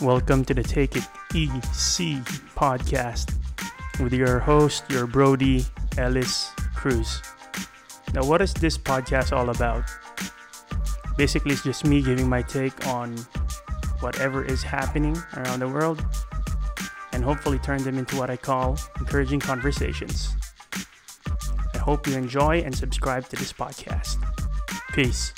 Welcome to the Take It EC podcast with your host, your Brody Ellis Cruz. Now, what is this podcast all about? Basically, it's just me giving my take on whatever is happening around the world and hopefully turn them into what I call encouraging conversations. Hope you enjoy and subscribe to this podcast. Peace.